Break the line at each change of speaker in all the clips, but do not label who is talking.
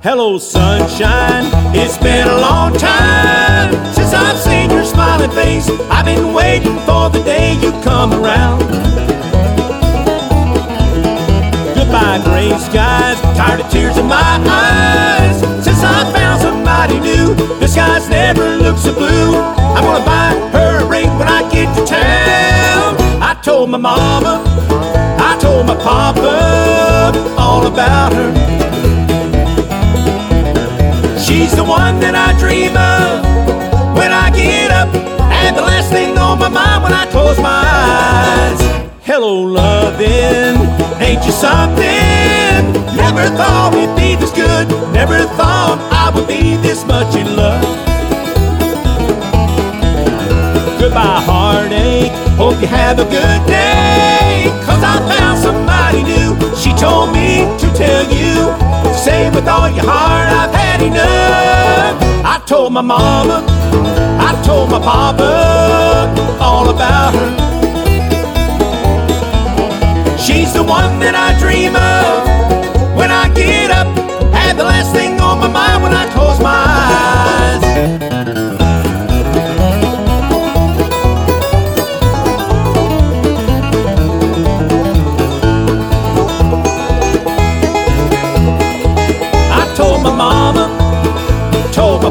Hello, sunshine. It's been a long time since I've seen your smiling face. I've been waiting for the day you come around. Goodbye, gray skies. Tired of tears in my eyes since I found somebody new. The skies never look so blue. I'm gonna buy her a ring when I get to town. I told my mama, I told my papa all about her. The one that I dream of when I get up, and the last thing on my mind when I close my eyes. Hello, loving, ain't you something? Never thought it'd be this good, never thought I would be this much in love. Goodbye, heartache, hope you have a good day, cause I found somebody new. She told me to tell you, with all your heart, I've had enough. I told my mama, I told my papa all about her. She's the one that I dream of when I get up, and the last thing on my mind when I close my eyes.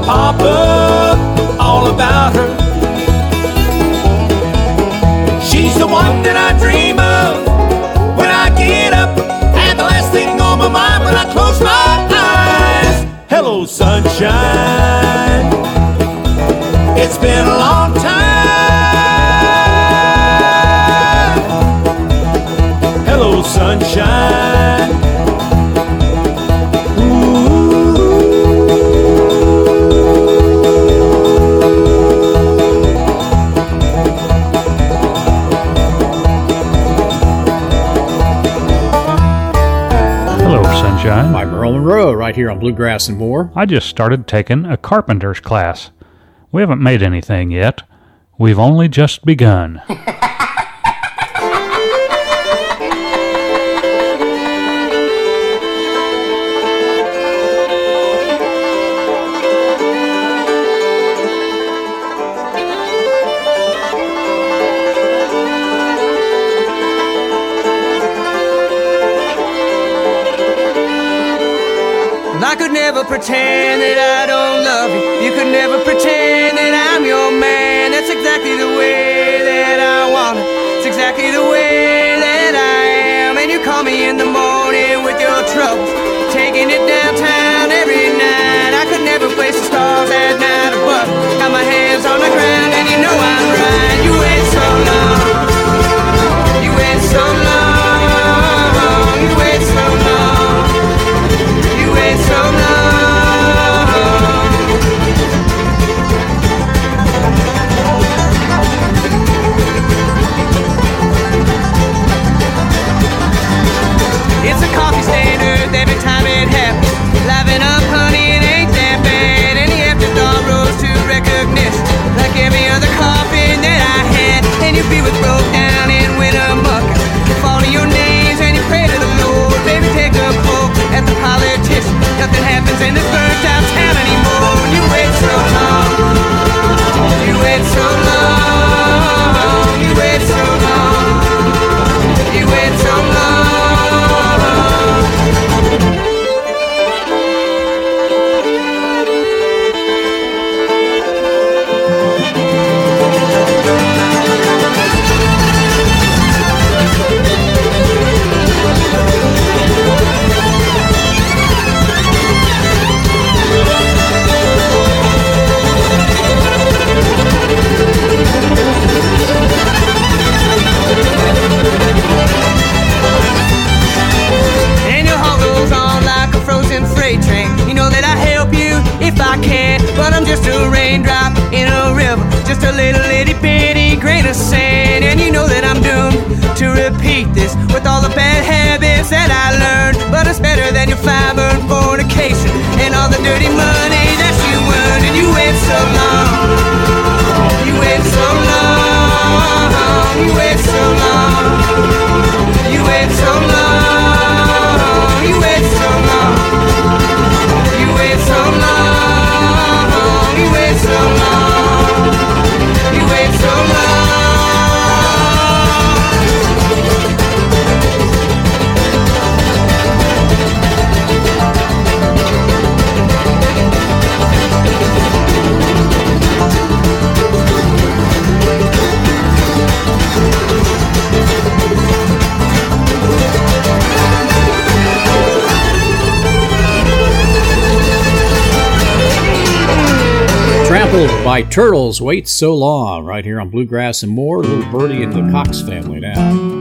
Papa all about her. She's the one that I dream of when I get up, and the last thing on my mind when I close my eyes. Hello, sunshine.
By Merle Monroe right here on Bluegrass and More.
I just started taking a carpenter's class. We haven't made anything yet. We've only just begun.
never pretend that I don't love you. You could never pretend that I'm your man. That's exactly the way that I want it. It's exactly the way that I am. And you call me in the morning with your troubles, taking it downtown every night. I could never place the stars at night above. Got my hands on the ground, and you know I'm right. Just a little itty bitty grain of sand. And you know that I'm doomed to repeat this with all the bad habits that I learned. But it's better than your fiber and fornication and all the dirty money that you earned. And you wait so long, you wait so long, you wait so
by Turtles, Wait So Long, right here on Bluegrass and More. Little Birdie and the Cox family now.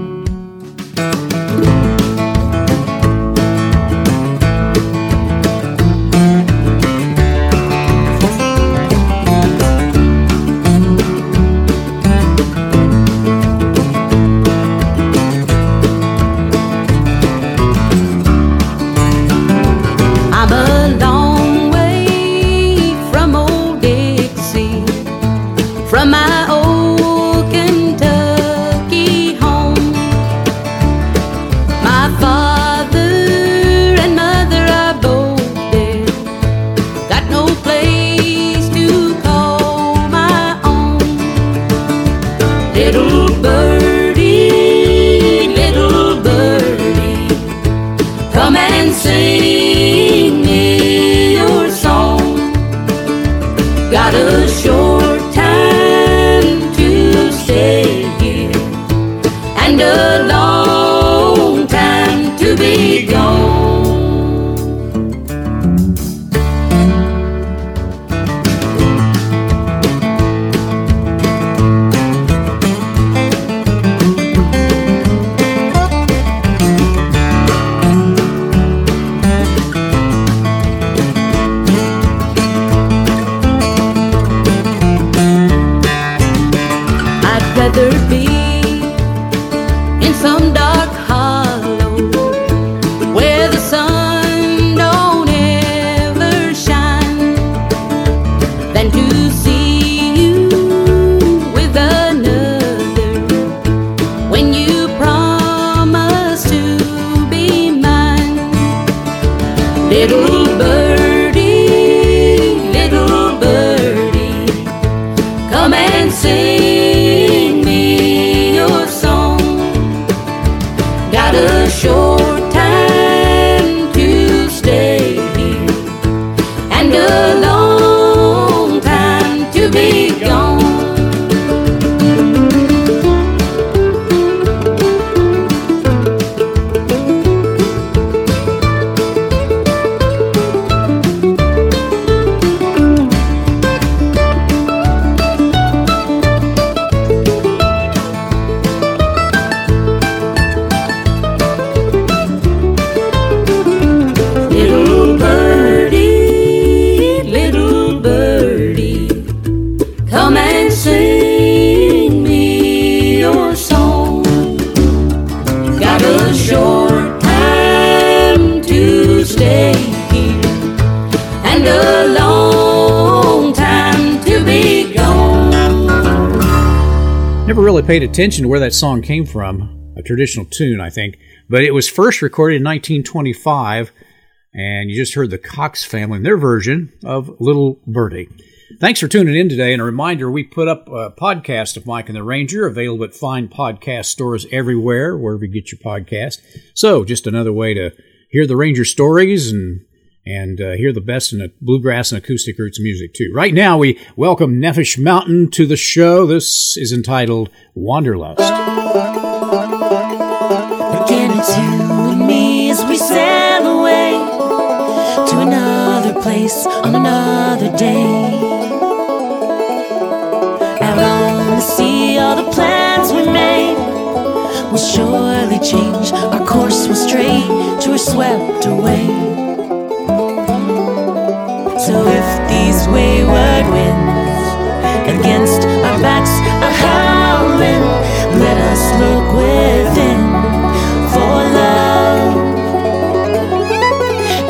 be gone. Paid attention to where that song came from. A traditional tune, I think. But it was first recorded in 1925, and you just heard the Cox family and their version of Little Birdie. Thanks for tuning in today. And a reminder we put up a podcast of Mike and the Ranger available at fine podcast stores everywhere, wherever you get your podcast. So, just another way to hear the Ranger stories and and uh, hear the best in bluegrass and acoustic roots music too. Right now, we welcome Nefesh Mountain to the show. This is entitled Wanderlust.
Again, it's you and me as we sail away to another place on another day. Out on the sea, all the plans we made will surely change. Our course will stray to a swept away. Wayward winds against our backs are howling, let us look within for love.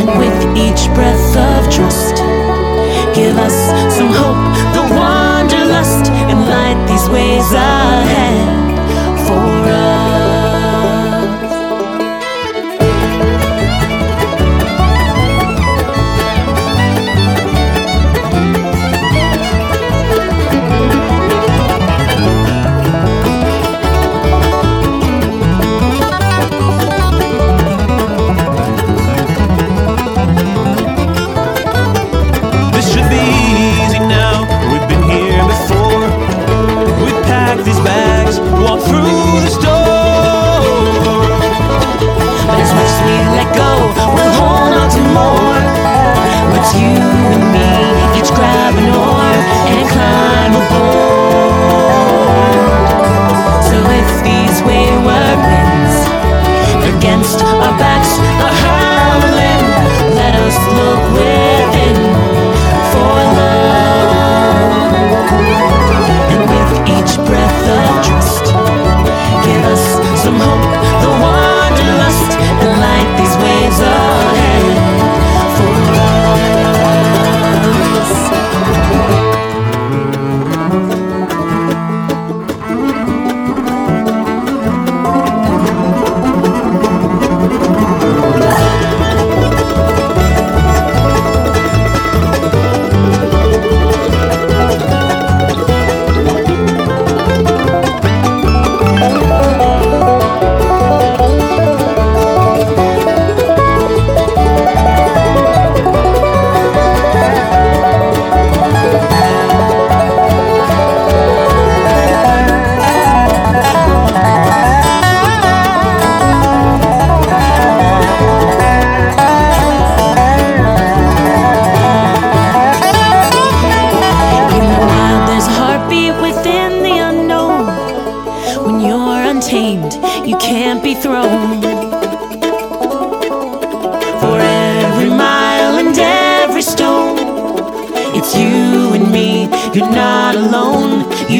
And with each breath of trust, give us some hope, the wanderlust, and light these ways ahead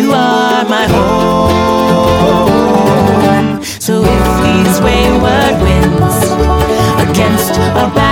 you
are my home. So if these wayward winds against back,